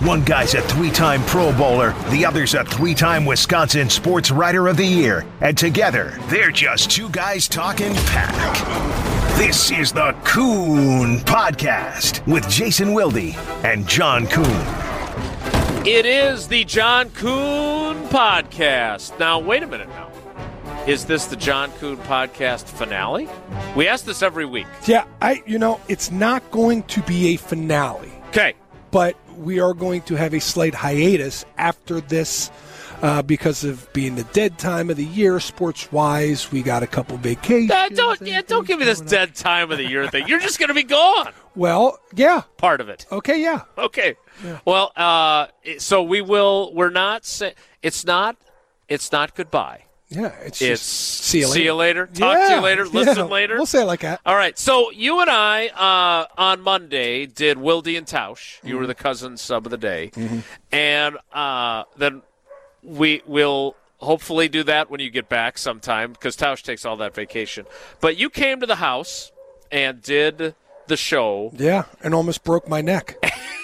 One guy's a three time Pro Bowler, the other's a three time Wisconsin Sports Writer of the Year. And together, they're just two guys talking pack. This is the Kuhn Podcast with Jason Wilde and John Kuhn. It is the John Kuhn Podcast. Now, wait a minute now. Is this the John Kuhn Podcast finale? We ask this every week. Yeah, I you know, it's not going to be a finale, Okay. but we are going to have a slight hiatus after this uh, because of being the dead time of the year, sports wise. We got a couple vacations. Uh, don't yeah, don't give me this dead time of the year thing. You're just going to be gone. Well, yeah, Part of it. okay, yeah. Okay. Well, uh, so we will. We're not. It's not. It's not goodbye. Yeah, it's, It's see you later. See you later. Talk to you Yeah, later. yeah, Listen later. We'll say it like that. All right. So you and I uh, on Monday did Wilde and Tausch. You were the cousin sub of the day, and uh, then we will hopefully do that when you get back sometime because Tausch takes all that vacation. But you came to the house and did the show. Yeah, and almost broke my neck.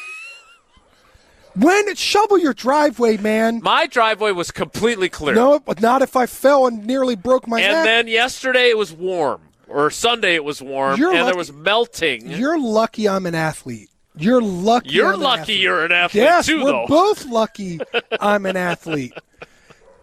when it shovel your driveway, man. My driveway was completely clear. No, but not if I fell and nearly broke my and neck. then yesterday it was warm, or Sunday it was warm, You're and there was melting. You're lucky I'm an athlete. You're lucky. You're I'm an lucky athlete. you're an athlete Yes, too, we're though. both lucky I'm an athlete.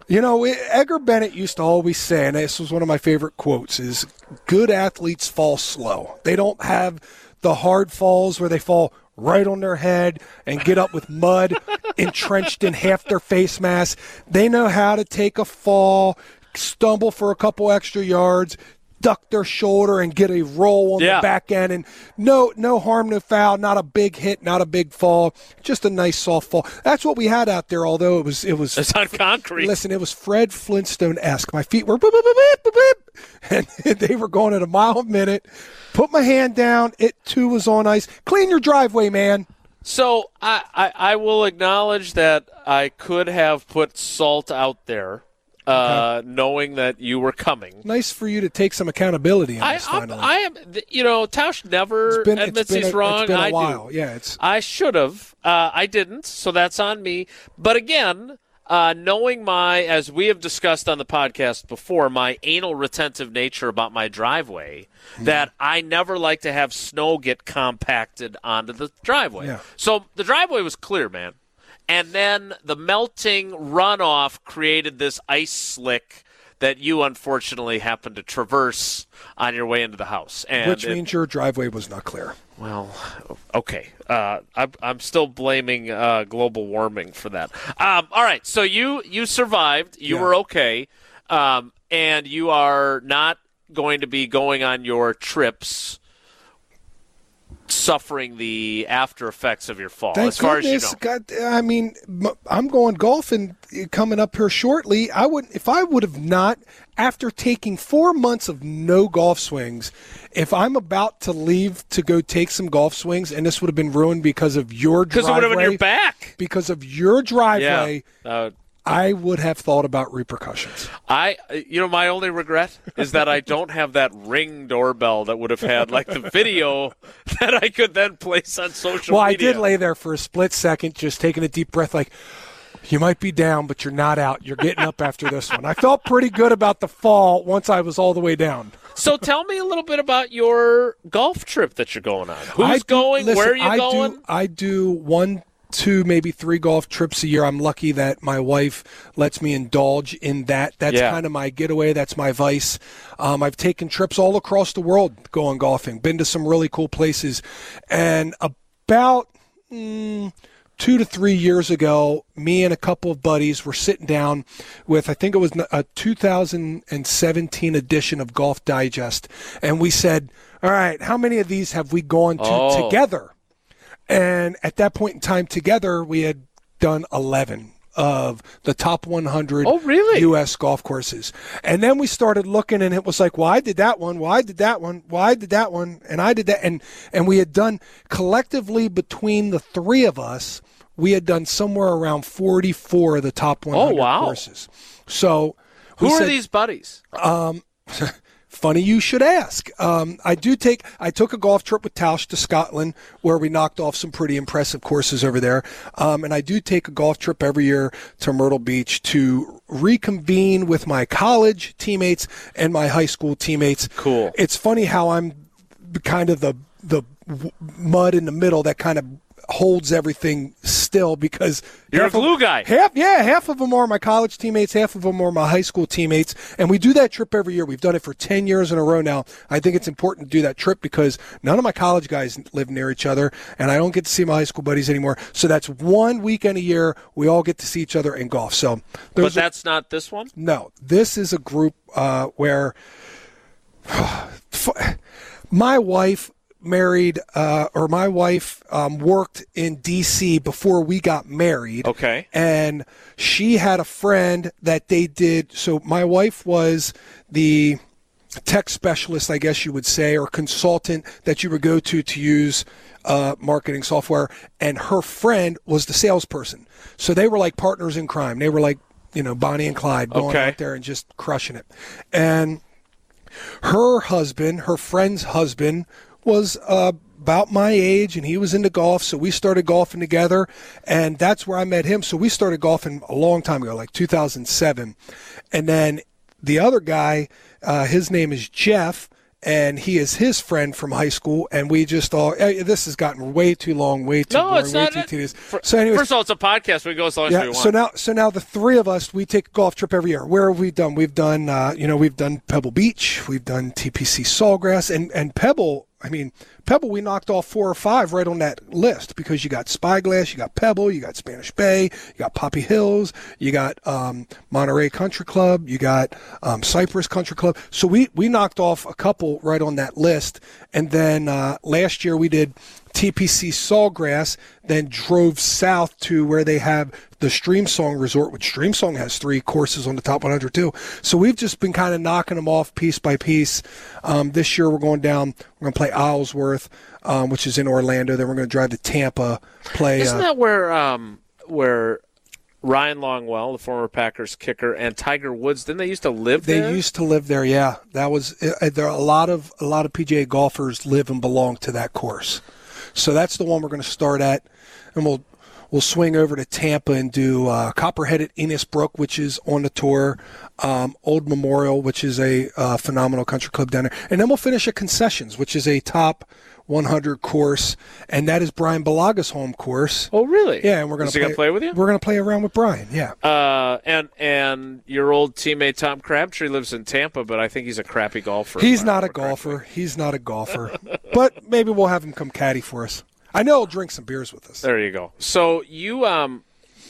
You know, Edgar Bennett used to always say, and this was one of my favorite quotes, is good athletes fall slow. They don't have the hard falls where they fall right on their head and get up with mud entrenched in half their face mask. They know how to take a fall, stumble for a couple extra yards, duck their shoulder and get a roll on Yeah. the back end and no no harm no foul not a big hit not a big fall just a nice soft fall that's what we had out there although it was it was It's on concrete. listen it was fred flintstone-esque my feet were boop, boop, boop, boop, boop, boop, and they were going at a mile a minute put my hand down it too was on ice clean your driveway man So I, I, I will acknowledge that I could have put salt out there, uh, knowing that you were coming. nice for you to take some accountability on I, this I'm, I am, you know, Tausch never been, it's admits he's a, wrong. it's been a I while do. yeah it's I should have. Uh, I didn't, so that's on me. But again, uh, knowing my, as we have discussed on the podcast before, my anal retentive nature about my driveway, Hmm. that I never like to have snow get compacted onto the driveway. Yeah. So the driveway was clear, man. And then the melting runoff created this ice slick that you unfortunately happened to traverse on your way into the house. And which it- means your driveway was not clear well, okay. Uh, I'm, I'm still blaming uh, global warming for that. Um, all right. So you you survived. You Yeah. were okay, um, and you are not going to be going on your trips suffering the after effects of your fall. Thank as far goodness. as you know. God, I mean, I'm going golfing uh, coming up here shortly. I would, if I would have not, after taking four months of no golf swings, if I'm about to leave to go take some golf swings, and this would have been ruined because of your Because it driveway, would have been your back. because of your driveway, Yeah. Uh, I would have thought about repercussions. I, you know, my only regret is that I don't have that ring doorbell that would have had like the video that I could then place on social Well, I did lay there for a split second, just taking a deep breath, like. You might be down, but you're not out. You're getting up after this one. I felt pretty good about the fall once I was all the way down. So tell me a little bit about your golf trip that you're going on. Who's do- going? listen, Where are you I going? Do, I do one, two, maybe three golf trips a year. I'm lucky that my wife lets me indulge in that. That's Yeah. kind of my getaway. That's my vice. Um, I've taken trips all across the world going golfing. Been to some really cool places, and about. Mm, Two to three years ago, me and a couple of buddies were sitting down with, I think it was a 2017 edition of Golf Digest, and we said, All right, how many of these have we gone to Oh. together? And at that point in time, together, we had done 11 of the top 100 Oh, really? U.S. golf courses. And then we started looking, and it was like, well, I did that one, well, I did that one, well, I did that one, and I did that. And, and we had done collectively between the three of us, we had done somewhere around 44 of the top 100 Oh, wow. courses. So Who are said- these buddies? Um, funny you should ask. Um, I do take. I took a golf trip with Tausch to Scotland, where we knocked off some pretty impressive courses over there. Um, and I do take a golf trip every year to Myrtle Beach to reconvene with my college teammates and my high school teammates. Cool. It's funny how I'm kind of the the mud in the middle that kind of holds everything still because You're a half of- guy. Half, yeah, half of them are my college teammates, half of them are my high school teammates, and we do that trip every year. We've done it for ten years in a row now. I think it's important to do that trip because none of my college guys live near each other, and I don't get to see my high school buddies anymore. So that's one weekend a year we all get to see each other in golf. So But that's not this one? no, this is a group uh, where my wife married, uh, or my wife um, worked in D.C. before we got married. Okay. And she had a friend that they did. So my wife was the tech specialist, I guess you would say, or consultant that you would go to to use uh, marketing software, and her friend was the salesperson. So they were like partners in crime. They were like, you know, Bonnie and Clyde going Okay. out there and just crushing it. And her husband, her friend's husband, was uh, about my age and he was into golf. So we started golfing together. And that's where I met him. So we started golfing a long time ago, like 2007. And then the other guy, uh, his name is Jeff. And he is his friend from high school, and we just all. eh, This has gotten way too long, way too No, boring, it's way not. too tedious. For- so, anyways, First of all, it's a podcast. We go as long as we want. So now, so now the three of us, we take a golf trip every year. Where have we done? We've done, uh, you know, we've done Pebble Beach, we've done TPC Sawgrass, and and Pebble. I mean, Pebble, we knocked off four or five right on that list because you got Spyglass, you got Pebble, you got Spanish Bay, you got Poppy Hills, you got um, Monterey Country Club, you got um, Cypress Country Club. So we we knocked off a couple right on that list, and then uh, last year we did TPC Sawgrass, then drove south to where they have the Streamsong Resort, which Streamsong has three courses on the top 100 too. So we've just been kind of knocking them off piece by piece. Um, this year we're going down. We're going to play Isleworth, um, which is in Orlando. Then we're going to drive to Tampa, play. Isn't uh, that where um, where Ryan Longwell, the former Packers kicker, and Tiger Woods, didn't they used to live They there? They used to live there. Yeah, that was. Uh, there are a lot of a lot of PGA golfers live and belong to that course. So that's the one we're going to start at, and we'll we'll swing over to Tampa and do uh, Copperhead at Innisbrook, which is on the tour. Um, Old Memorial, which is a uh, phenomenal country club down there, and then we'll finish at Concessions, which is a top 100 course, and that is Bryan Bulaga's home course. oh, really? Yeah, and we're going to play with you? We're going to play around with Brian. Yeah. Uh, and and your old teammate Tom Crabtree lives in Tampa, but I think he's a crappy golfer. He's not a correctly. golfer. He's not a golfer. but maybe we'll have him come caddy for us. I know he'll drink some beers with us. There you go. So you um,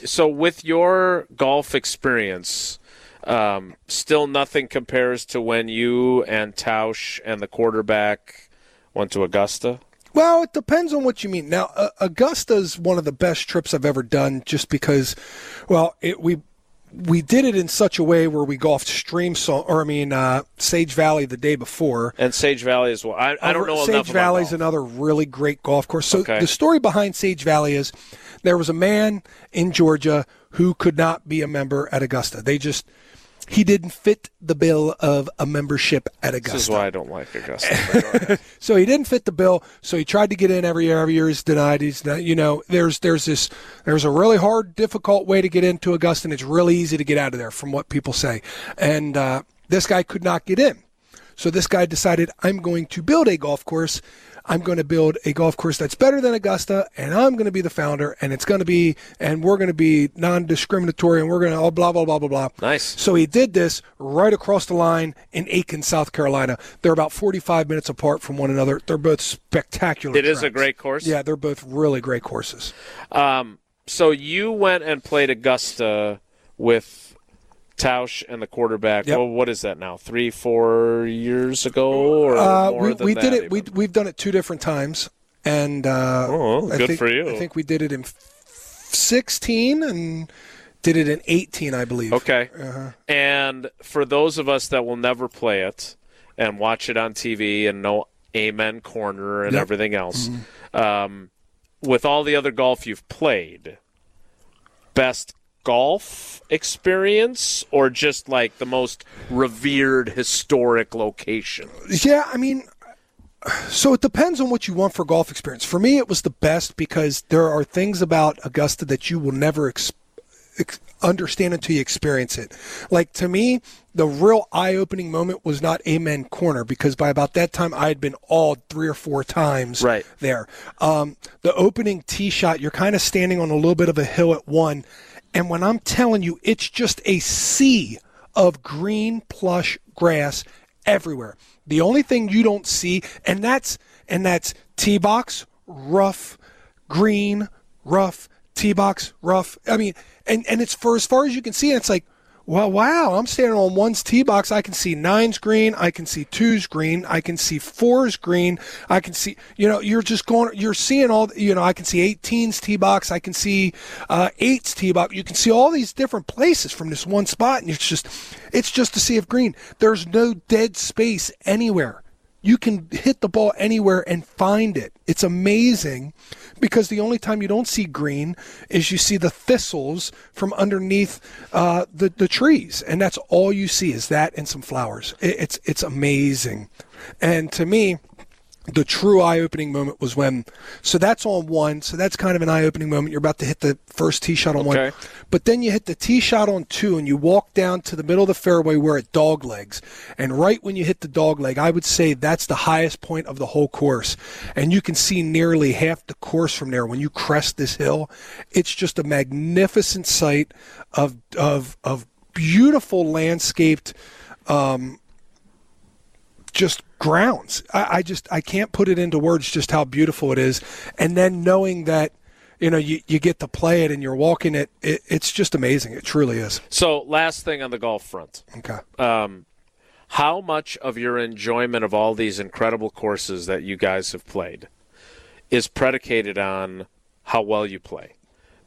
so with your golf experience, um, still nothing compares to when you and Tausch and the quarterback went to Augusta. Well, it depends on what you mean. Now, uh, Augusta's one of the best trips I've ever done, just because, well, it, we we did it in such a way where we golfed Streamsong, or I mean, uh, Sage Valley the day before. And Sage Valley as well. I, I don't know Sage about golf. another really great golf course. So Okay. the story behind Sage Valley is there was a man in Georgia who could not be a member at Augusta. They just he didn't fit the bill of a membership at Augusta. This is why I don't like Augusta. but go ahead. So he didn't fit the bill. So he tried to get in every year. Every year he's denied. He's not, you know, there's there's this there's a really hard, difficult way to get into Augusta, and it's really easy to get out of there, from what people say. And uh, this guy could not get in. So this guy decided, I'm going to build a golf course. I'm going to build a golf course that's better than Augusta, and I'm going to be the founder, and it's going to be, and we're going to be non-discriminatory, and we're going to blah blah blah blah blah. Nice. So he did this right across the line in Aiken, South Carolina. They're about 45 minutes apart from one another. They're both spectacular. It is a great course? Yeah, they're both really great courses. Um, so you went and played Augusta with Tausch and the quarterback. Yep. Well, what is that now? Three, four years ago, or Uh, more we we did it. We even? we've done it two different times, and uh, Oh, I good think, for you. I think we did it in 16 and did it in 18, I believe. Okay. Uh-huh. And for those of us that will never play it and watch it on TV and know Amen Corner and Yep. everything else, Mm-hmm. um, with all the other golf you've played, best golf experience or just like the most revered historic location? Yeah, I mean, so it depends on what you want for golf experience. For me, it was the best because there are things about Augusta that you will never ex- ex- understand until you experience it. Like to me, the real eye-opening moment was not Amen Corner because by about that time I had been awed three or four times Right. there. Um, the opening tee shot, you're kind of standing on a little bit of a hill at one, and when I'm telling you, it's just a sea of green plush grass everywhere. The only thing you don't see, and that's and that's tee box, rough, green, rough, tee box, rough. I mean, and and it's for as far as you can see, and it's like, well, wow, I'm standing on one's tee box. I can see nine's green, I can see two's green, I can see four's green, I can see, you know, you're just going, you're seeing all, you know, I can see 18's tee box, I can see uh, eight's tee box. You can see all these different places from this one spot, and it's just, it's just a sea of green. There's no dead space anywhere. You can hit the ball anywhere and find it. It's amazing because the only time you don't see green is you see the thistles from underneath uh, the the trees, and that's all you see is that and some flowers. It, it's it's amazing, and to me, the true eye-opening moment was when so that's on one so that's kind of an eye-opening moment. You're about to hit the first tee shot on one. But then you hit the tee shot on two and you walk down to the middle of the fairway where it dog legs. And right when you hit the dog leg i would say that's the highest point of the whole course. And you can see nearly half the course from there. When you crest this hill it's just a magnificent sight of of of beautiful landscaped um, just grounds. I, I just I can't put it into words just how beautiful it is. And then knowing that you know you, you get to play it and you're walking it, it, it's just amazing. It truly is. So, last thing on the golf front. Okay. Um, how much of your enjoyment of all these incredible courses that you guys have played is predicated on how well you play?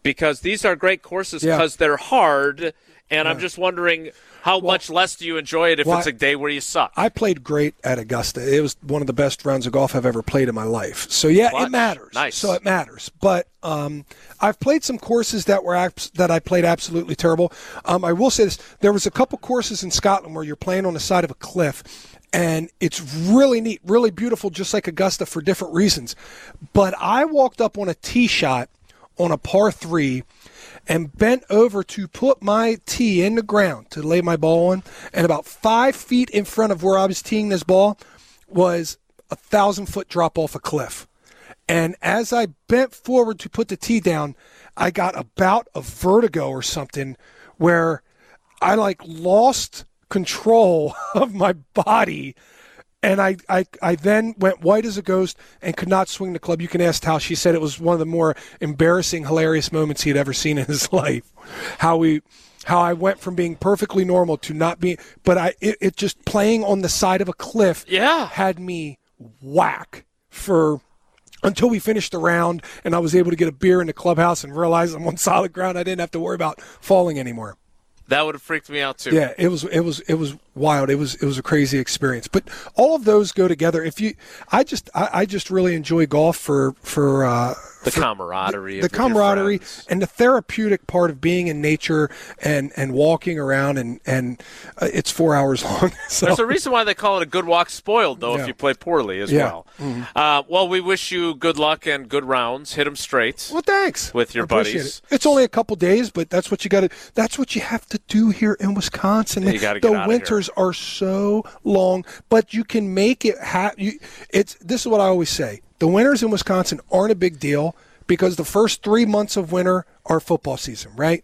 Because these are great courses Yeah. because they're hard, and I'm just wondering how much less do you enjoy it if well, it's a day where you suck? I played great at Augusta. It was one of the best rounds of golf I've ever played in my life. So yeah, it matters. Nice. So it matters. But um, I've played some courses that were abs- that I played absolutely terrible. Um, I will say this: there was a couple courses in Scotland where you're playing on the side of a cliff. And it's really neat, really beautiful, just like Augusta for different reasons. But I walked up on a tee shot on a par three and bent over to put my tee in the ground to lay my ball on. And about five feet in front of where I was teeing this ball was a thousand foot drop off a cliff. And as I bent forward to put the tee down, I got about a vertigo or something where I like lost control of my body and I, I, I then went white as a ghost and could not swing the club. You can ask Tal. She said it was one of the more embarrassing, hilarious moments he had ever seen in his life. How we, how I went from being perfectly normal to not being, but I, it, it just playing on the side of a cliff, Yeah. had me whack for until we finished the round and I was able to get a beer in the clubhouse and realize I'm on solid ground. I didn't have to worry about falling anymore. that would have freaked me out too. Yeah, it was it was it was wild. It was it was a crazy experience. But all of those go together. If you, I just I, I just really enjoy golf for for uh, The camaraderie, the your camaraderie and the therapeutic part of being in nature and and walking around and and uh, it's four hours long. So There's a reason why they call it a good walk spoiled, though, Yeah. if you play poorly as Yeah. Mm-hmm. well. Uh, well, we wish you good luck and good rounds. Hit them straight. Well, thanks. With your buddies. It. It's only a couple days, but that's what you got to. That's what you have to do here in Wisconsin. You gotta get the outta here. Are so long, but you can make it. Ha- you, it's this is what I always say: the winters in Wisconsin aren't a big deal because the first three months of winter are football season, right?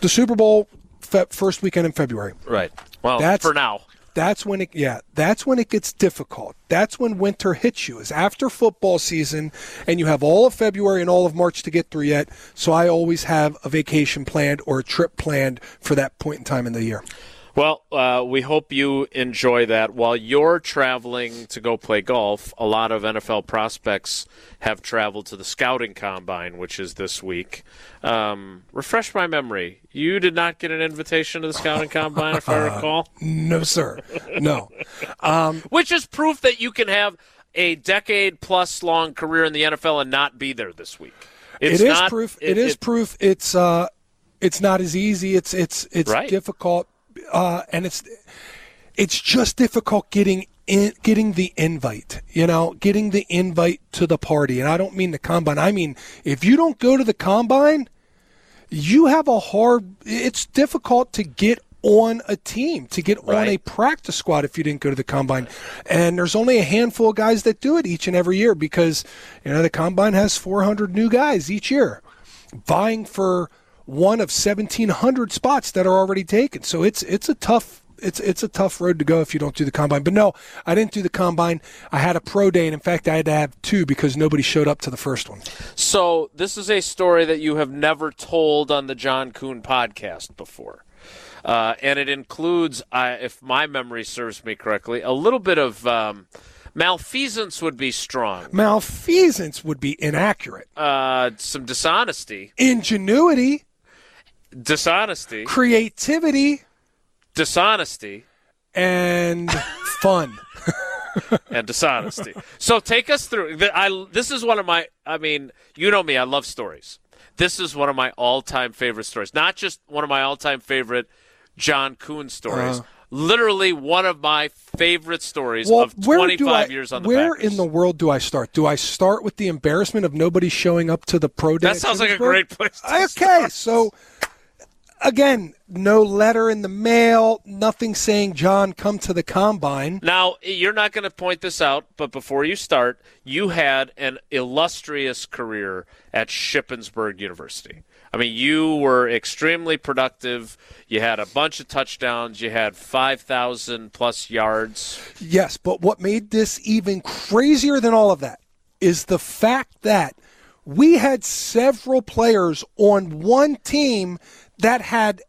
The Super Bowl fe- first weekend in February. Right. Well, That's- for now. That's when it yeah, that's when it gets difficult. That's when winter hits you. Is after football season and you have all of February and all of March to get through yet. So I always have a vacation planned or a trip planned for that point in time in the year. Well, uh, we hope you enjoy that. While you're traveling to go play golf, a lot of NFL prospects have traveled to the scouting combine, which is this week. Um, refresh my memory. You did not get an invitation to the scouting combine, if I recall, No, sir. No. which is proof that you can have a decade plus long career in the NFL and not be there this week. It's It is not, proof. it- it is it- proof. It's uh, It's not as easy. It's it's it's Right. difficult, uh, and it's it's just difficult getting in, getting the invite. You know, getting the invite to the party. And I don't mean the combine. I mean if you don't go to the combine, you have a hard. It's difficult to get on a team to get on a practice squad if you didn't go to the combine. And there's only a handful of guys that do it each and every year because you know the combine has 400 new guys each year vying for one of 1700 spots that are already taken. So it's it's a tough it's it's a tough road to go if you don't do the combine. But no, I didn't do the combine. I had a pro day and in fact I had to have two because nobody showed up to the first one. So this is a story that you have never told on the John Kuhn podcast before. Uh, and it includes, uh, if my memory serves me correctly, a little bit of um, malfeasance would be strong, Malfeasance would be inaccurate. uh, some dishonesty, Ingenuity, dishonesty, creativity, dishonesty, and fun. and dishonesty. so take us through. I this is one of my. I mean, you know me. I love stories. This is one of my all-time favorite stories. Not just one of my all-time favorite John Kuhn stories. Uh-huh. Literally one of my favorite stories Well, of 25 I, years on the where Packers. in the world do I start? Do I start with the embarrassment of nobody showing up to the pro day? That sounds like a great place to Okay, start. so again, no letter in the mail, nothing saying John come to the combine. Now, you're not going to point this out, but before you start, you had an illustrious career at Shippensburg University. I mean, you were extremely productive. You had a bunch of touchdowns. You had 5,000 plus yards. Yes, but what made this even crazier than all of that is the fact that we had several players on one team that had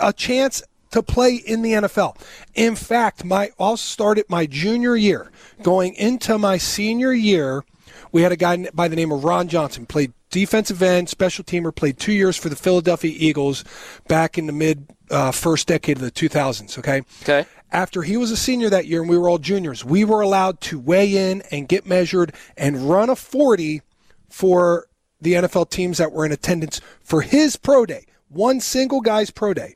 a chance to play in the NFL. In fact, my I'll start at my junior year. Going into my senior year, we had a guy by the name of Ron Johnson, played defensive end, special teamer, played two years for the Philadelphia Eagles back in the mid uh, first decade of the 2000s. Okay. Okay. After he was a senior that year and we were all juniors, we were allowed to weigh in and get measured and run a 40 for the NFL teams that were in attendance for his pro day, one single guy's pro day.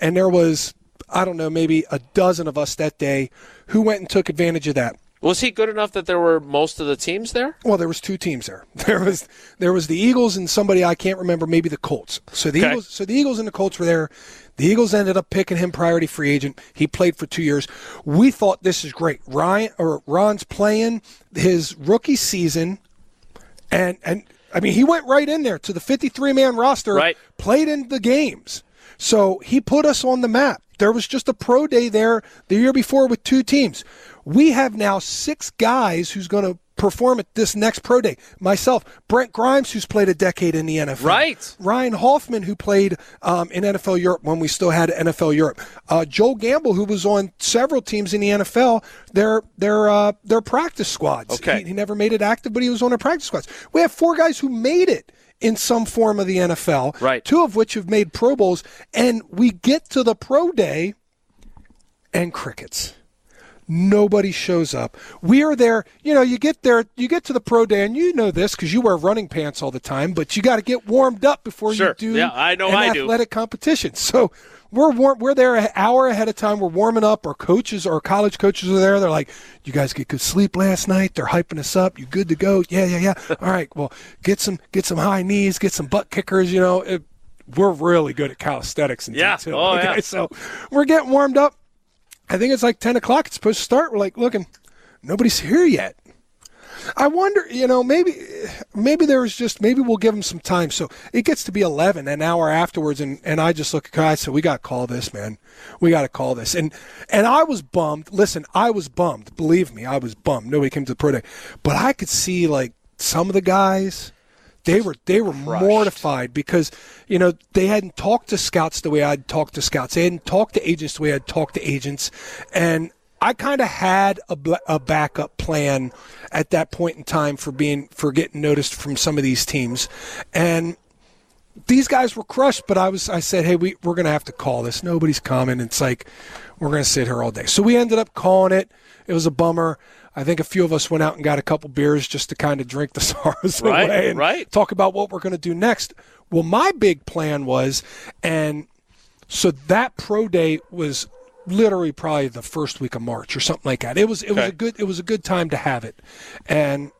And there was, I don't know, maybe a dozen of us that day who went and took advantage of that. Was he good enough that there were most of the teams there? Well, there was two teams there. There was there was the Eagles and somebody I can't remember, maybe the Colts. So the Okay. Eagles, so the Eagles and the Colts were there. The Eagles ended up picking him priority free agent. He played for two years. We thought this is great. Ryan or Ron's playing his rookie season, and and I mean he went right in there to the 53 man roster. Right. Played in the games, so he put us on the map. There was just a pro day there the year before with two teams. We have now six guys who's going to perform at this next pro day. Myself, Brent Grimes, who's played a decade in the NFL. Right. Ryan Hoffman, who played um, in NFL Europe when we still had NFL Europe. Uh, Joel Gamble, who was on several teams in the NFL, their their uh, their practice squads. Okay. He, he never made it active, but he was on their practice squads. We have four guys who made it in some form of the NFL. Right. Two of which have made Pro Bowls, and we get to the pro day, and crickets nobody shows up. We are there, you know, you get there, you get to the pro day, and you know this because you wear running pants all the time, but you got to get warmed up before Sure. you do Yeah, I know an I do. athletic competition. So we're warm, we're there an hour ahead of time. We're warming up. Our coaches, our college coaches are there. They're like, "You guys get good sleep last night." They're hyping us up. You good to go? Yeah, yeah, yeah. All right. Well, get some get some high knees, get some butt kickers. You know, it, we're really good at calisthenics and Yeah. D2. Oh, yeah. So we're getting warmed up. I think it's like 10 o'clock. It's supposed to start. We're like, looking, nobody's here yet. I wonder, you know, maybe maybe there was just, maybe we'll give them some time. So it gets to be 11, an hour afterwards, and, and I just look at guys, so we got to call this, man. We got to call this. And and I was bummed. Listen, I was bummed. Believe me, I was bummed. Nobody came to the pro day. But I could see, like, some of the guys, they were they were mortified because you know they hadn't talked to scouts the way I'd talked to scouts. They hadn't talked to agents the way I'd talked to agents, and I kind of had a, a backup plan at that point in time for being for getting noticed from some of these teams, and these guys were crushed, but I was I said, hey, we we're gonna have to call this. Nobody's coming. It's like we're gonna sit here all day. So we ended up calling it. It was a bummer. I think a few of us went out and got a couple beers just to kind of drink the sorrows Right, away and right. talk about what we're going to do next. Well, my big plan was, and so that pro day was literally probably the first week of March or something like that. It was it was a good it was a good time to have it, and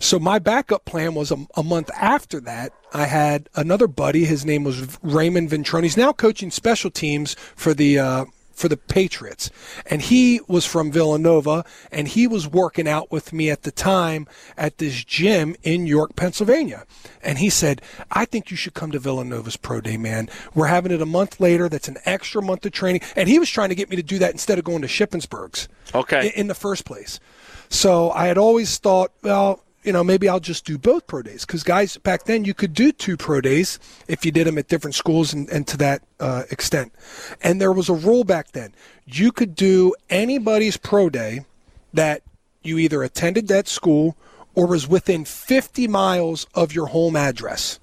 so my backup plan was a, a month after that. I had another buddy. His name was Raymond Ventrone. He's now coaching special teams for the uh, for the Patriots, and he was from Villanova, and he was working out with me at the time at this gym in York, Pennsylvania. And he said, "I think you should come to Villanova's pro day, man. We're having it a month later. That's an extra month of training." And he was trying to get me to do that instead of going to Shippensburg's Okay. in, in the first place. So I had always thought, well, you know, maybe I'll just do both pro days because guys back then you could do two pro days if you did them at different schools and, and to that uh, extent. And there was a rule back then: you could do anybody's pro day that you either attended that school or was within 50 miles of your home address.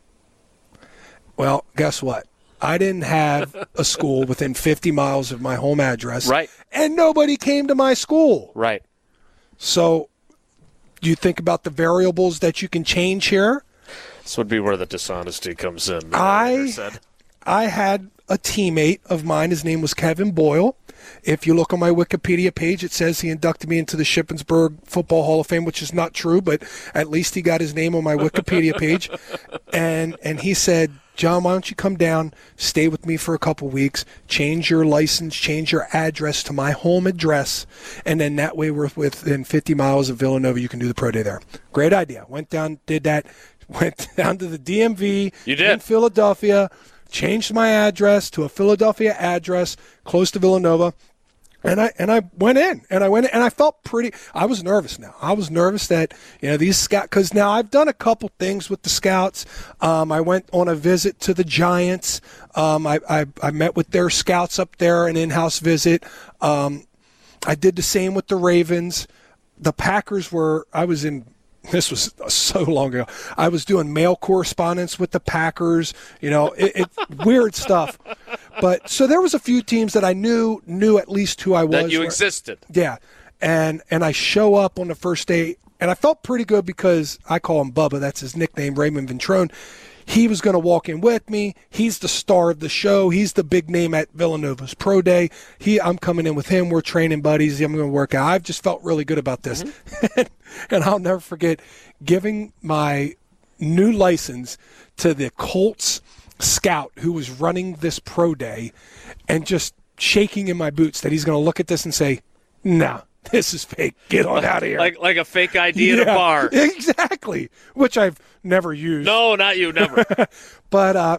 Well, guess what? I didn't have a school within 50 miles of my home address. Right. And nobody came to my school. Right. So, do you think about the variables that you can change here? This would be where the dishonesty comes in. I- I had a teammate of mine. His name was Kevin Boyle. If you look on my Wikipedia page, it says he inducted me into the Shippensburg Football Hall of Fame, which is not true, but at least he got his name on my Wikipedia page. And and he said, John, why don't you come down, stay with me for a couple weeks, change your license, change your address to my home address, and then that way we're within 50 miles of Villanova. You can do the pro day there. Great idea. Went down, did that. Went down to the DMV You did. in Philadelphia, changed my address to a Philadelphia address close to Villanova. And I and I went in and I went in and I felt pretty. I was nervous now. I was nervous that you know these scout because now I've done a couple things with the scouts. Um, I went on a visit to the Giants. Um, I, I I met with their scouts up there, an in-house visit. Um, I did the same with the Ravens. The Packers were. I was in. This was so long ago. I was doing mail correspondence with the Packers. You know, it, it weird stuff. But so there was a few teams that I knew knew at least who I was. That you Where- existed. yeah, and and I show up on the first day, and I felt pretty good because I call him Bubba. That's his nickname, Raymond Ventrone. He was going to walk in with me. He's the star of the show. He's the big name at Villanova's pro day. He, I'm coming in with him. We're training buddies. I'm going to work out. I've just felt really good about this, mm-hmm. and I'll never forget giving my new license to the Colts scout who was running this pro day, and just shaking in my boots that he's going to look at this and say, "No, this is fake. Get on out of here." Like like a fake ID at a bar. Exactly, which I've never used. No, not you. Never. But uh,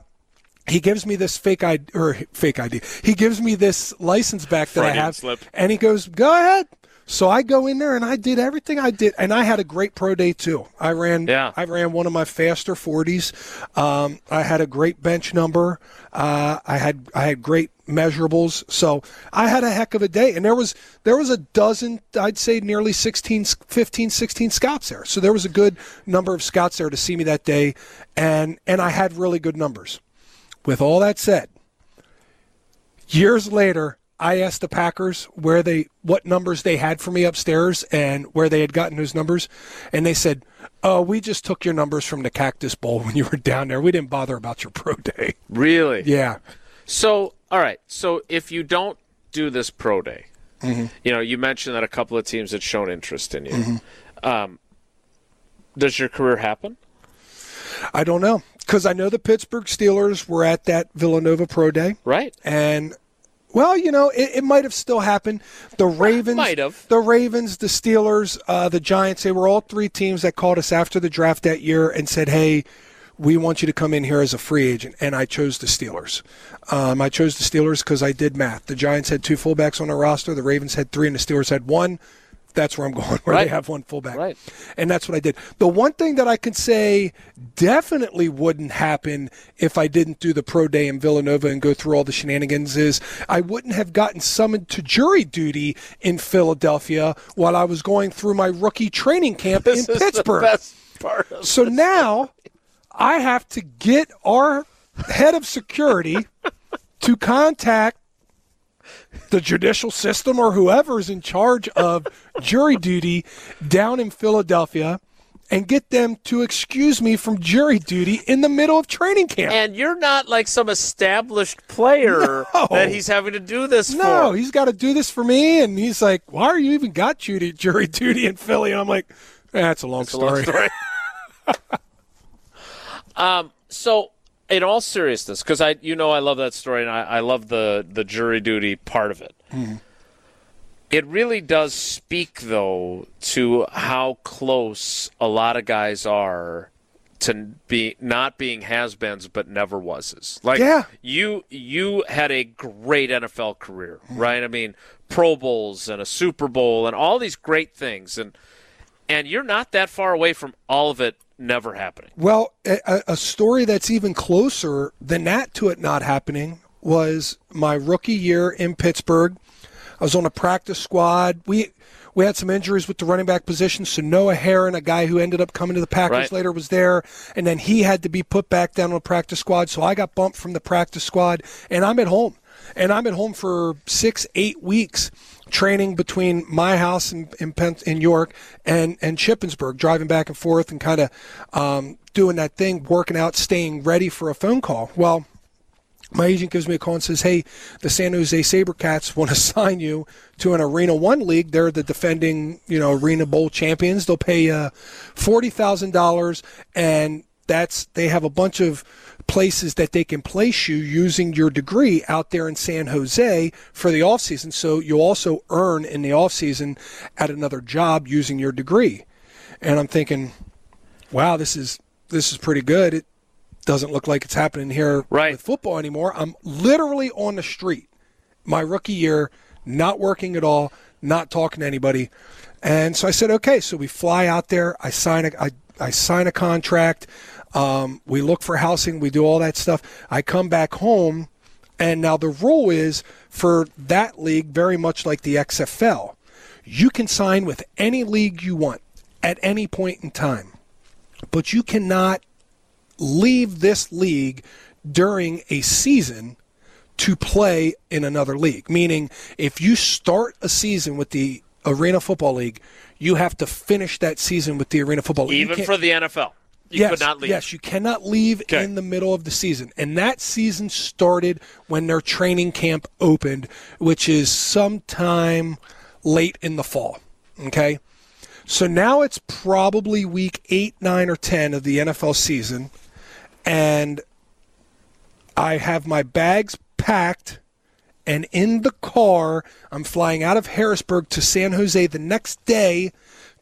he gives me this fake ID or fake ID. He gives me this license back that I have, slip. and he goes, "Go ahead." So I go in there and I did everything I did, and I had a great pro day too. I ran, Yeah. I ran one of my faster forties. Um, I had a great bench number. Uh, I had I had great measurables. So I had a heck of a day, and there was there was a dozen, I'd say nearly 16, 15, 16 scouts there. So there was a good number of scouts there to see me that day, and and I had really good numbers. With all that said, years later, I asked the Packers where they what numbers they had for me upstairs and where they had gotten those numbers, and they said, "Oh, we just took your numbers from the Cactus Bowl when you were down there. We didn't bother about your pro day." really? Yeah, So, all right. So, if you don't do this pro day, Mm-hmm. you know, you mentioned that a couple of teams had shown interest in you. Mm-hmm. Um, does your career happen? I don't know because I know the Pittsburgh Steelers were at that Villanova pro day. Right. And well, you know, it, it might have still happened. The Ravens, might have. the Ravens, the Steelers, uh, the Giants. They were all three teams that called us after the draft that year and said, "Hey, we want you to come in here as a free agent." And I chose the Steelers. Um, I chose the Steelers because I did math. The Giants had two fullbacks on their roster. The Ravens had three, and the Steelers had one. That's where I'm going, where Right. they have one fullback. Right. And that's what I did. The one thing that I can say definitely wouldn't happen if I didn't do the pro day in Villanova and go through all the shenanigans is I wouldn't have gotten summoned to jury duty in Philadelphia while I was going through my rookie training camp This in is Pittsburgh. the best part of So now I have to get our head of security to contact the judicial system or whoever is in charge of jury duty down in Philadelphia and get them to excuse me from jury duty in the middle of training camp. And you're not like some established player No. that he's having to do this no, for. he's got to do this for me. And he's like, why are you even got jury, jury duty in Philly? And I'm like, that's a long It's a long story. story. um, so, in all seriousness, because I, you know, I love that story, and I, I love the the jury duty part of it. It really does speak, though, to how close a lot of guys are to be not being has-beens, but never wases. Like, Yeah. you you had a great NFL career, right? I mean, Pro Bowls and a Super Bowl and all these great things, and and you're not that far away from all of it never happening. Well, a, a story that's even closer than that to it not happening was my rookie year in Pittsburgh. I was on a practice squad. We we had some injuries with the running back position, so Noah Herron, a guy who ended up coming to the Packers Right. later, was there, and then he had to be put back down on the practice squad. So I got bumped from the practice squad, and I'm at home, and I'm at home for six, eight weeks, training between my house in in, Pen- in York and and Shippensburg, driving back and forth, and kind of um, doing that thing, working out, staying ready for a phone call. Well my agent gives me a call and says, "Hey, the San Jose SaberCats want to sign you to an Arena One league. They're the defending, you know, Arena Bowl champions. They'll pay uh, forty thousand dollars, and that's they have a bunch of places that they can place you using your degree out there in San Jose for the off season. So you'll also earn in the off season at another job using your degree." And I'm thinking, "Wow, this is this is pretty good." It, doesn't look like it's happening here Right. with football anymore. I'm literally on the street my rookie year, not working at all, not talking to anybody. And so I said, okay. So we fly out there. I sign a, I, I sign a contract. Um, we look for housing. We do all that stuff. I come back home. And now the rule is for that league, very much like the XFL, you can sign with any league you want at any point in time, but you cannot leave this league during a season to play in another league. Meaning, if you start a season with the Arena Football League, you have to finish that season with the Arena Football League. Even for the NFL, you yes, could not leave. Yes, you cannot leave Okay. in the middle of the season. And that season started when their training camp opened, which is sometime late in the fall. Okay? So now it's probably week 8, 9 or 10 of the NFL season and I have my bags packed and in the car I'm flying out of Harrisburg to San Jose the next day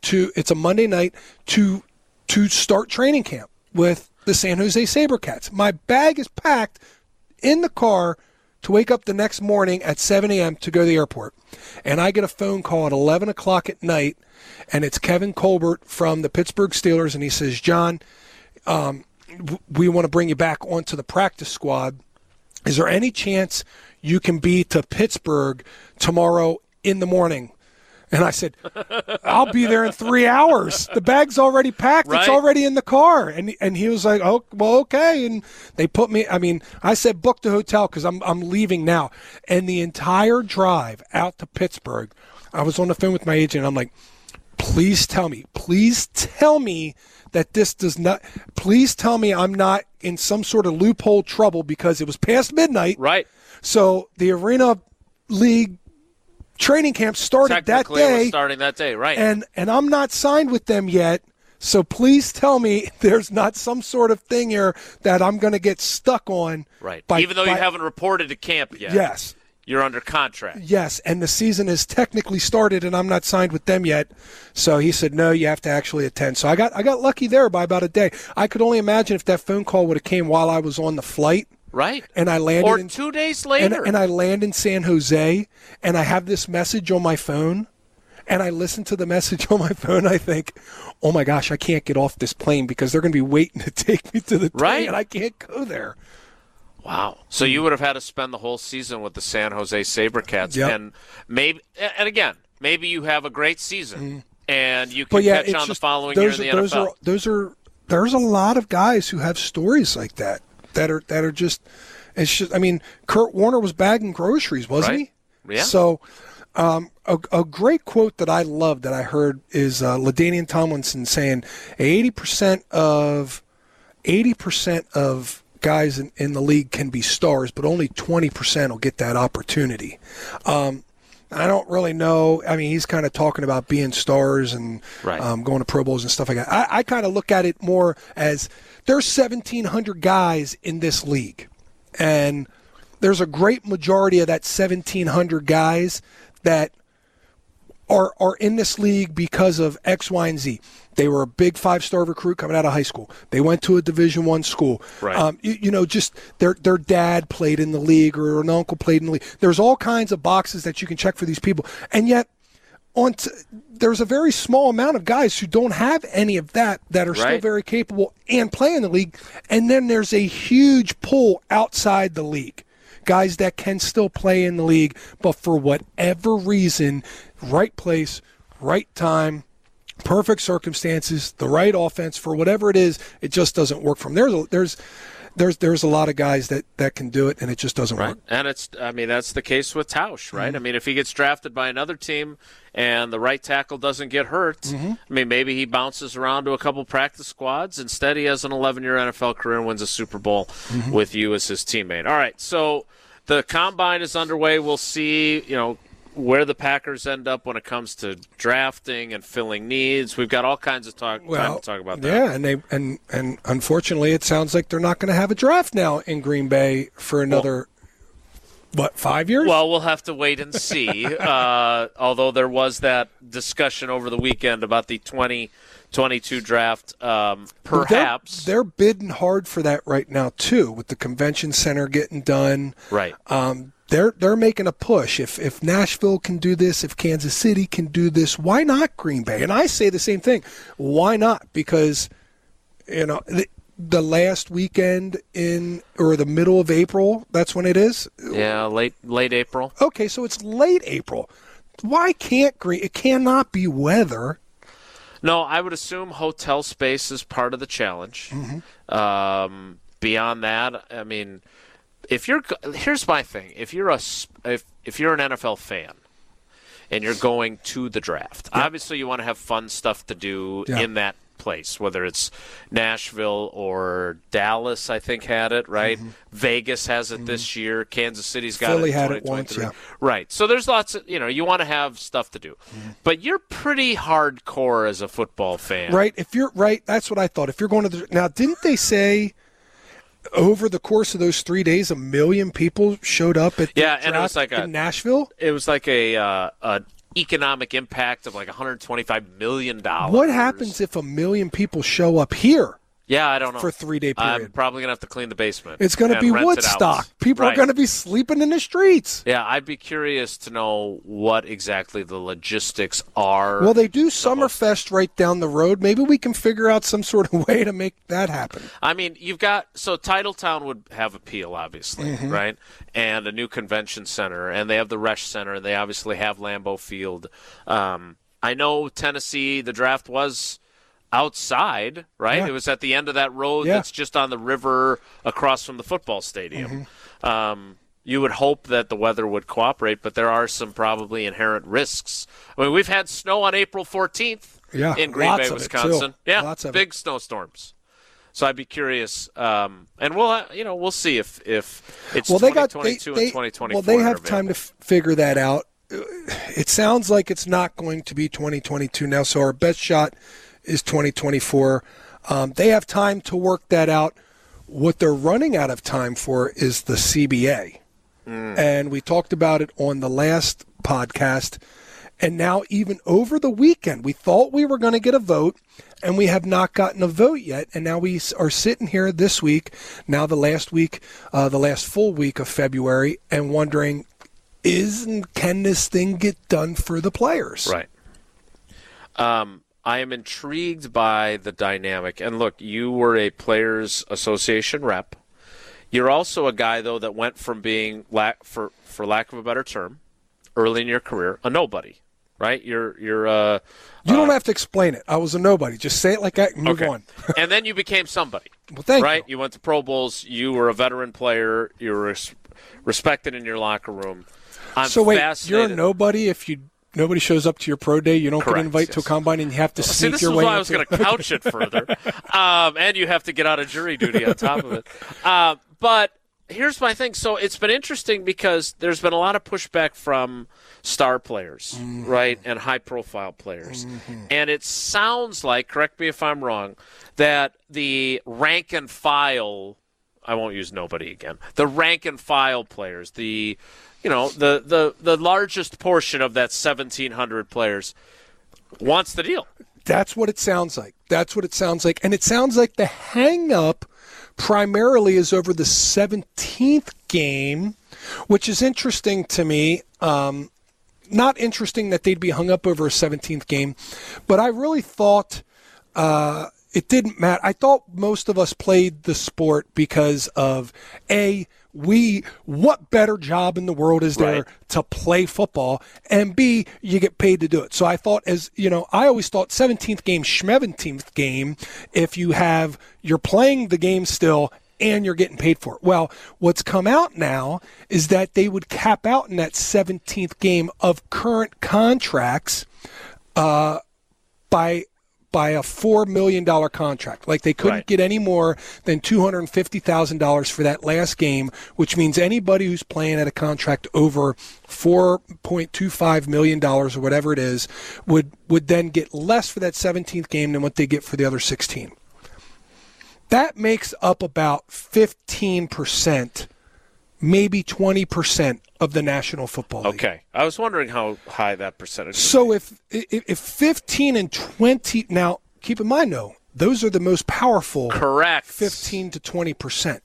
to it's a Monday night to to start training camp with the San Jose Sabercats. My bag is packed in the car to wake up the next morning at 7 a.m. to go to the airport. And I get a phone call at 11 o'clock at night, and it's Kevin Colbert from the Pittsburgh Steelers, and he says, John, um, we want to bring you back onto the practice squad. Is there any chance you can be to Pittsburgh tomorrow in the morning? And I said, I'll be there in three hours. The bag's already packed. Right. It's already in the car. And and he was like, oh, well, okay. And they put me. I mean, I said book the hotel because I'm I'm leaving now. And the entire drive out to Pittsburgh, I was on the phone with my agent. I'm like, please tell me, please tell me that this does not. Please tell me I'm not in some sort of loophole trouble because it was past midnight. Right. So the Arena League training camp started that day, starting that day. Right. and and I'm not signed with them yet. So please tell me there's not some sort of thing here that I'm going to get stuck on. right. by- Even though by- you haven't reported to camp yet. Yes. You're under contract. Yes, and the season is technically started, and I'm not signed with them yet. So he said, "No, you have to actually attend." So I got I got lucky there by about a day. I could only imagine if that phone call would have came while I was on the flight, Right. and I landed Or in two days later. and I land in San Jose, and I have this message on my phone, and I listen to the message on my phone. I think, "Oh my gosh, I can't get off this plane because they're going to be waiting to take me to the Right. and I can't go there." Wow. So you would have had to spend the whole season with the San Jose SaberCats. Yep. And maybe and again, maybe you have a great season mm-hmm. and you can yeah, catch on the just, following year in the those NFL. Are, those are there's a lot of guys who have stories like that that are that are just. It's just. I mean, Kurt Warner was bagging groceries, wasn't Right. he? Yeah. So, um, a, a great quote that I love that I heard is uh, LaDainian Tomlinson saying, "80 percent of 80 percent of guys in, in the league can be stars, but only 20 percent will get that opportunity." Um, I don't really know. I mean, he's kind of talking about being stars and Right. um, going to Pro Bowls and stuff like that. I, I kind of look at it more as there's 1,700 guys in this league, and there's a great majority of that 1,700 guys that are are in this league because of X, Y, and Z. They were a big five star recruit coming out of high school. They went to a Division One school. Right. Um, you, you know, just their their dad played in the league or an uncle played in the league. There's all kinds of boxes that you can check for these people, and yet. On t- there's a very small amount of guys who don't have any of that that are still very capable and play in the league, and then there's a huge pull outside the league. Guys that can still play in the league, but for whatever reason, right place, right time, perfect circumstances, the right offense, for whatever it is, it just doesn't work from there's a, there's there's there's a lot of guys that that can do it and it just doesn't Right. work. And it's, I mean, that's the case with Tausch, right? Mm-hmm. I mean, if he gets drafted by another team and the right tackle doesn't get hurt, Mm-hmm. I mean, maybe he bounces around to a couple practice squads. Instead, he has an 11 year NFL career and wins a Super Bowl Mm-hmm. with you as his teammate. All right. So the combine is underway. We'll see, you know, where the Packers end up when it comes to drafting and filling needs. We've got all kinds of talk, time to talk about that. Yeah, and they and and unfortunately, it sounds like they're not going to have a draft now in Green Bay for another what five years? Well, we'll have to wait and see. uh, although there was that discussion over the weekend about the 2022 draft, um, But they're- perhaps. they're, bidding hard for that right now too, with the convention center getting done. right. Um, they're they're making a push. If if Nashville can do this, if Kansas City can do this, why not Green Bay? And I say the same thing. Why not? Because you know the, the last weekend in or the middle of April, that's when it is. Yeah, late late April. Okay, so it's late April. Why can't Green? It cannot be weather. No, I would assume hotel space is part of the challenge. Mm-hmm. Um, beyond that, I mean, if you're here's my thing: if you're a if if you're an NFL fan and you're going to the draft, obviously you want to have fun stuff to do Yeah. in that place, whether it's Nashville or Dallas. I think had it right. Vegas has it this year. Kansas City's got Mm-hmm. Philly it. had it once, yeah. Right. So there's lots of you know you want to have stuff to do, Mm-hmm. but you're pretty hardcore as a football fan, Right? If you're right, that's what I thought. If you're going to the now, didn't they say over the course of those three days, a million people showed up at the Yeah, and it was like a- Nashville? It was like a uh, an economic impact of like 125 million dollars. What happens if a million people show up here Yeah, I don't know. for a three day period. I'm probably gonna have to clean the basement. It's going to be rent it out. Woodstock. People Right. are going to be sleeping in the streets. Yeah, I'd be curious to know what exactly the logistics are. Well, they do Summerfest right down the road. Maybe we can figure out some sort of way to make that happen. I mean, you've got so Titletown would have appeal, obviously, Mm-hmm. right? And a new convention center, and they have the Resch Center, and they obviously have Lambeau Field. Um, I know Tennessee. The draft was outside, right? Yeah. It was at the end of that road Yeah. that's just on the river across from the football stadium. Um, you would hope that the weather would cooperate, but there are some probably inherent risks. I mean, we've had snow on April 14th Yeah, in Green Bay, it. Wisconsin. Yeah, Lots of big snowstorms. So I'd be curious, um, and we'll uh, you know we'll see if if it's well, they got they, 2022 they and 2024. well they have time to f- figure that out. It sounds like it's not going to be 2022 now, so our best shot is 2024. Um, they have time to work that out. What they're running out of time for is the CBA, and we talked about it on the last podcast. And now, even over the weekend, we thought we were going to get a vote, and we have not gotten a vote yet. And now we are sitting here this week, now the last week, uh, the last full week of February, and wondering, is and can this thing get done for the players? Right. Um, I am intrigued by the dynamic. And look, you were a players' association rep. You're also a guy though that went from being lack for for lack of a better term, early in your career, a nobody. right? You're you're uh, You don't have to explain it. I was a nobody. Just say it like that and move okay. on. and then you became somebody. Well, thank right? you. went to Pro Bowls. You were a veteran player. You were res- respected in your locker room. I'm So wait, you're a nobody if you nobody shows up to your pro day. You don't Correct, get invited to a combine, and you have to See, sneak this your is way. why I was going to couch it further, um, and you have to get out of jury duty on top of it. Uh, but here's my thing. So it's been interesting because there's been a lot of pushback from star players, Mm-hmm. right, and high-profile players, and it sounds like, correct me if I'm wrong, that the rank and file. I won't use nobody again. The rank and file players, the you know the the the largest portion of that 1700 players wants the deal. That's what it sounds like. That's what it sounds like. And it sounds like the hang up primarily is over the 17th game, which is interesting to me. Um, not interesting that they'd be hung up over a 17th game, but I really thought uh, it didn't matter. I thought most of us played the sport because of A, we, what better job in the world is there Right. to play football? And B, you get paid to do it. So I thought, as you know, I always thought 17th game, 17th game, if you have, you're playing the game still and you're getting paid for it. Well, what's come out now is that they would cap out in that 17th game of current contracts uh, by by a four million dollar contract. Like they couldn't Right. get any more than two hundred and fifty thousand dollars for that last game, which means anybody who's playing at a contract over four point two five million dollars or whatever it is would would then get less for that seventeenth game than what they get for the other sixteen. That makes up about fifteen percent, maybe twenty percent of the National Football League. Okay, I was wondering how high that percentage. So if, if if 15 and 20 now keep in mind though those are the most powerful correct 15 to 20 percent.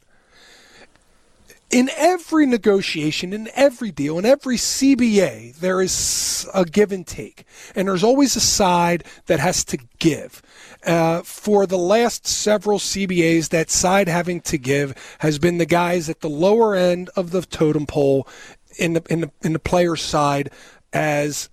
In every negotiation, in every deal, in every CBA, there is a give and take, and there's always a side that has to give. Uh, for the last several CBAs, that side having to give has been the guys at the lower end of the totem pole in the in the in the player's side as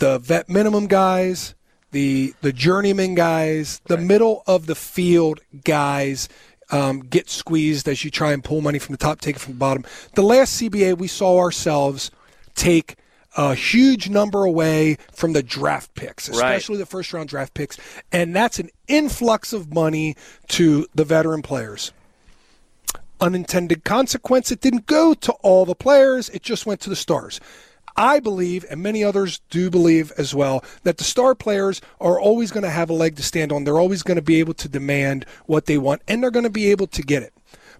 the vet minimum guys, the the journeyman guys, the middle of the field guys um, get squeezed as you try and pull money from the top, take it from the bottom. The last CBA, we saw ourselves take a huge number away from the draft picks, especially the first round draft picks, and that's an influx of money to the veteran players unintended consequence. It didn't go to all the players, it just went to the stars. I believe, and many others do believe as well, that the star players are always going to have a leg to stand on. They're always going to be able to demand what they want, and they're going to be able to get it.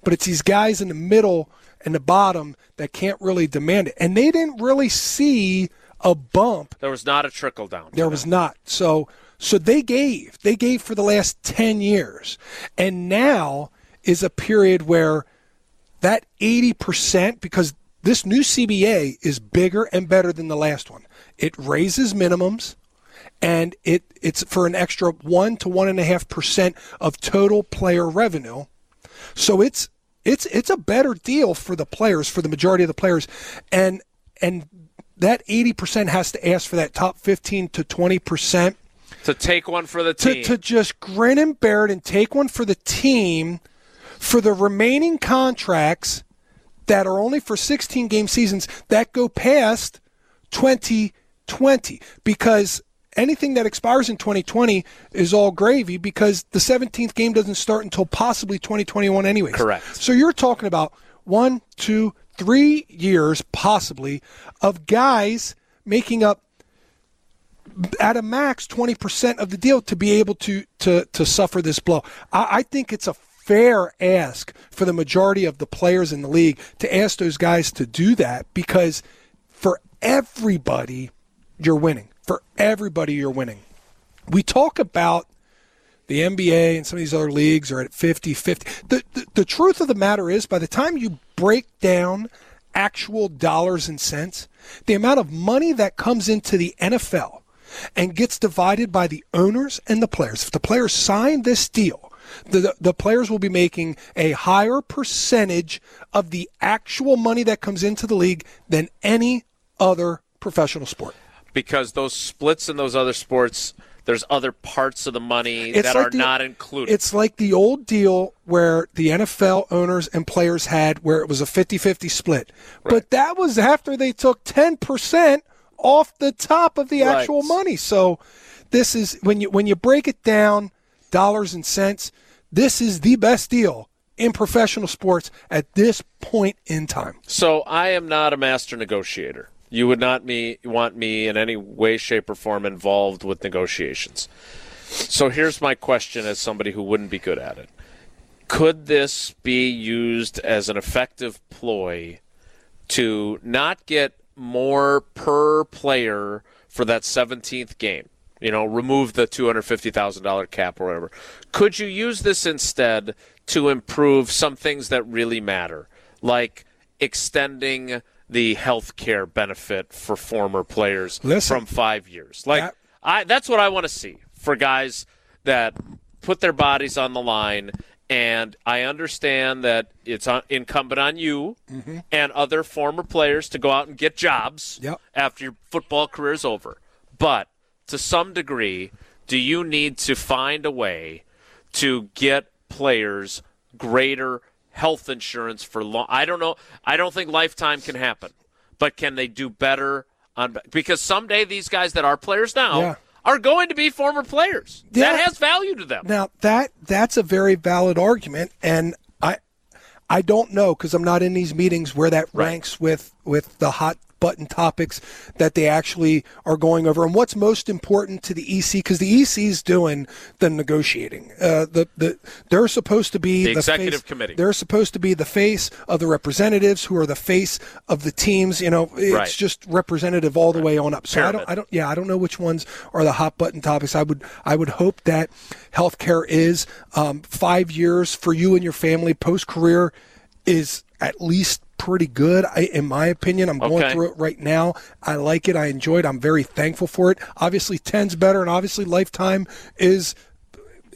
But it's these guys in the middle and the bottom that can't really demand it. And they didn't really see a bump there was not a trickle down. there was not. So so they gave. They gave for the last 10 years. And now is a period where that 80% because this new CBA is bigger and better than the last one. It raises minimums and it it's for an extra one to one and a half percent of total player revenue. So it's it's it's a better deal for the players, for the majority of the players, and and that eighty percent has to ask for that top fifteen to twenty percent to take one for the to team. to just grin and bear it and take one for the team for the remaining contracts that are only for sixteen game seasons that go past twenty twenty because anything that expires in 2020 is all gravy because the 17th game doesn't start until possibly 2021 anyways. Correct. So you're talking about one, two, three years possibly of guys making up at a max 20% of the deal to be able to to to suffer this blow. I, I think it's a fair ask for the majority of the players in the league to ask those guys to do that because for everybody you're winning. For everybody you're winning. We talk about the NBA and some of these other leagues are at 50 50. The, the, the truth of the matter is, by the time you break down actual dollars and cents, the amount of money that comes into the NFL and gets divided by the owners and the players, if the players sign this deal, the, the players will be making a higher percentage of the actual money that comes into the league than any other professional sport. because those splits in those other sports, there's other parts of the money It's that like are the- not included. It's like the old deal where the NFL owners and players had where it was a 50-50 split. But that was after they took 10% off the top of the Right. actual money. So this is when you when you break it down dollars and cents, this is the best deal in professional sports at this point in time. So I am not a master negotiator. You would not me want me in any way, shape, or form involved with negotiations. So here's my question as somebody who wouldn't be good at it. Could this be used as an effective ploy to not get more per player for that 17th game? You know, remove the $250,000 cap or whatever. Could you use this instead to improve some things that really matter, like extending the health care benefit for former players Listen. from five years? Like, That- I, that's what I want to see for guys that put their bodies on the line. And I understand that it's incumbent on you mm-hmm. and other former players to go out and get jobs Yep. after your football career is over. But to some degree, do you need to find a way to get players greater health insurance for long? I don't know. I don't think lifetime can happen, but can they do better on? Because someday these guys that are players now Yeah. are going to be former players. Yeah. That has value to them. Now that that's a very valid argument, and I I don't know because I'm not in these meetings where that Right. ranks with with the hot button topics that they actually are going over and what's most important to the EC because the EC is doing the negotiating. Uh, the the they're supposed to be The executive face, committee. They're supposed to be the face of the representatives who are the face of the teams. You know, it's Right. just representative all the way on up. So I don't I don't yeah I don't know which ones are the hot button topics. I would I would hope that healthcare is um, five years for you and your family post career is at least pretty good I, in my opinion. I'm going Okay. through it right now. I like it. I enjoy it. I'm very thankful for it. Obviously, 10's better, and obviously, lifetime is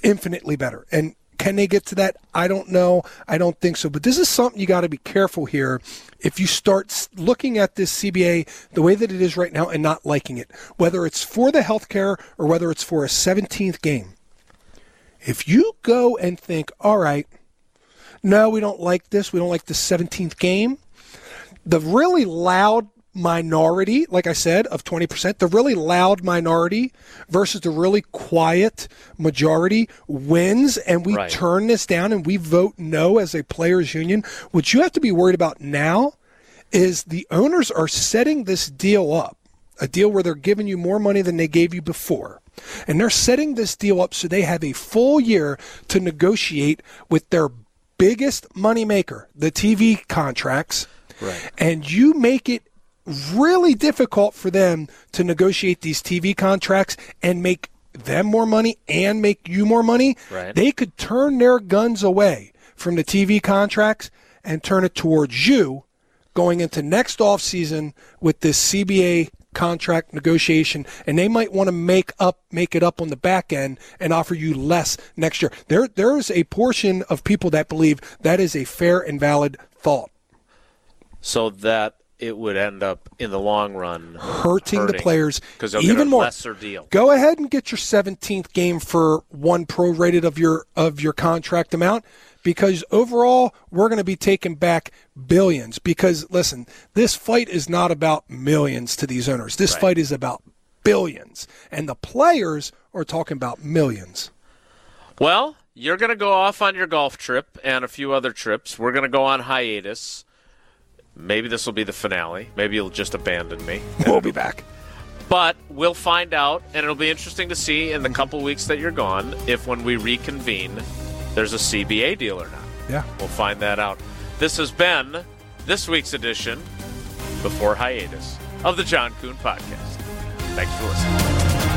infinitely better. And can they get to that? I don't know. I don't think so. But this is something you got to be careful here. If you start looking at this CBA the way that it is right now and not liking it, whether it's for the healthcare or whether it's for a 17th game, if you go and think, all right, no, we don't like this. We don't like the 17th game. The really loud minority, like I said, of 20%, the really loud minority versus the really quiet majority wins, and we Right. turn this down and we vote no as a players' union. What you have to be worried about now is the owners are setting this deal up, a deal where they're giving you more money than they gave you before. And they're setting this deal up so they have a full year to negotiate with their biggest moneymaker, the TV contracts. Right. And you make it really difficult for them to negotiate these TV contracts and make them more money and make you more money. Right. They could turn their guns away from the TV contracts and turn it towards you going into next offseason with this CBA contract negotiation and they might want to make up make it up on the back end and offer you less next year. There there is a portion of people that believe that is a fair and valid thought. So that it would end up in the long run hurting, the players because even more. lesser deal. Go ahead and get your 17th game for one prorated of your of your contract amount because overall we're going to be taking back billions because listen, this fight is not about millions to these owners. This Right. fight is about billions and the players are talking about millions. Well, you're going to go off on your golf trip and a few other trips. We're going to go on hiatus. Maybe this will be the finale. Maybe you'll just abandon me. We'll be back. But we'll find out, and it'll be interesting to see in the couple weeks that you're gone if when we reconvene, there's a CBA deal or not. Yeah. We'll find that out. This has been this week's edition, before hiatus, of the John Kuhn Podcast. Thanks for listening.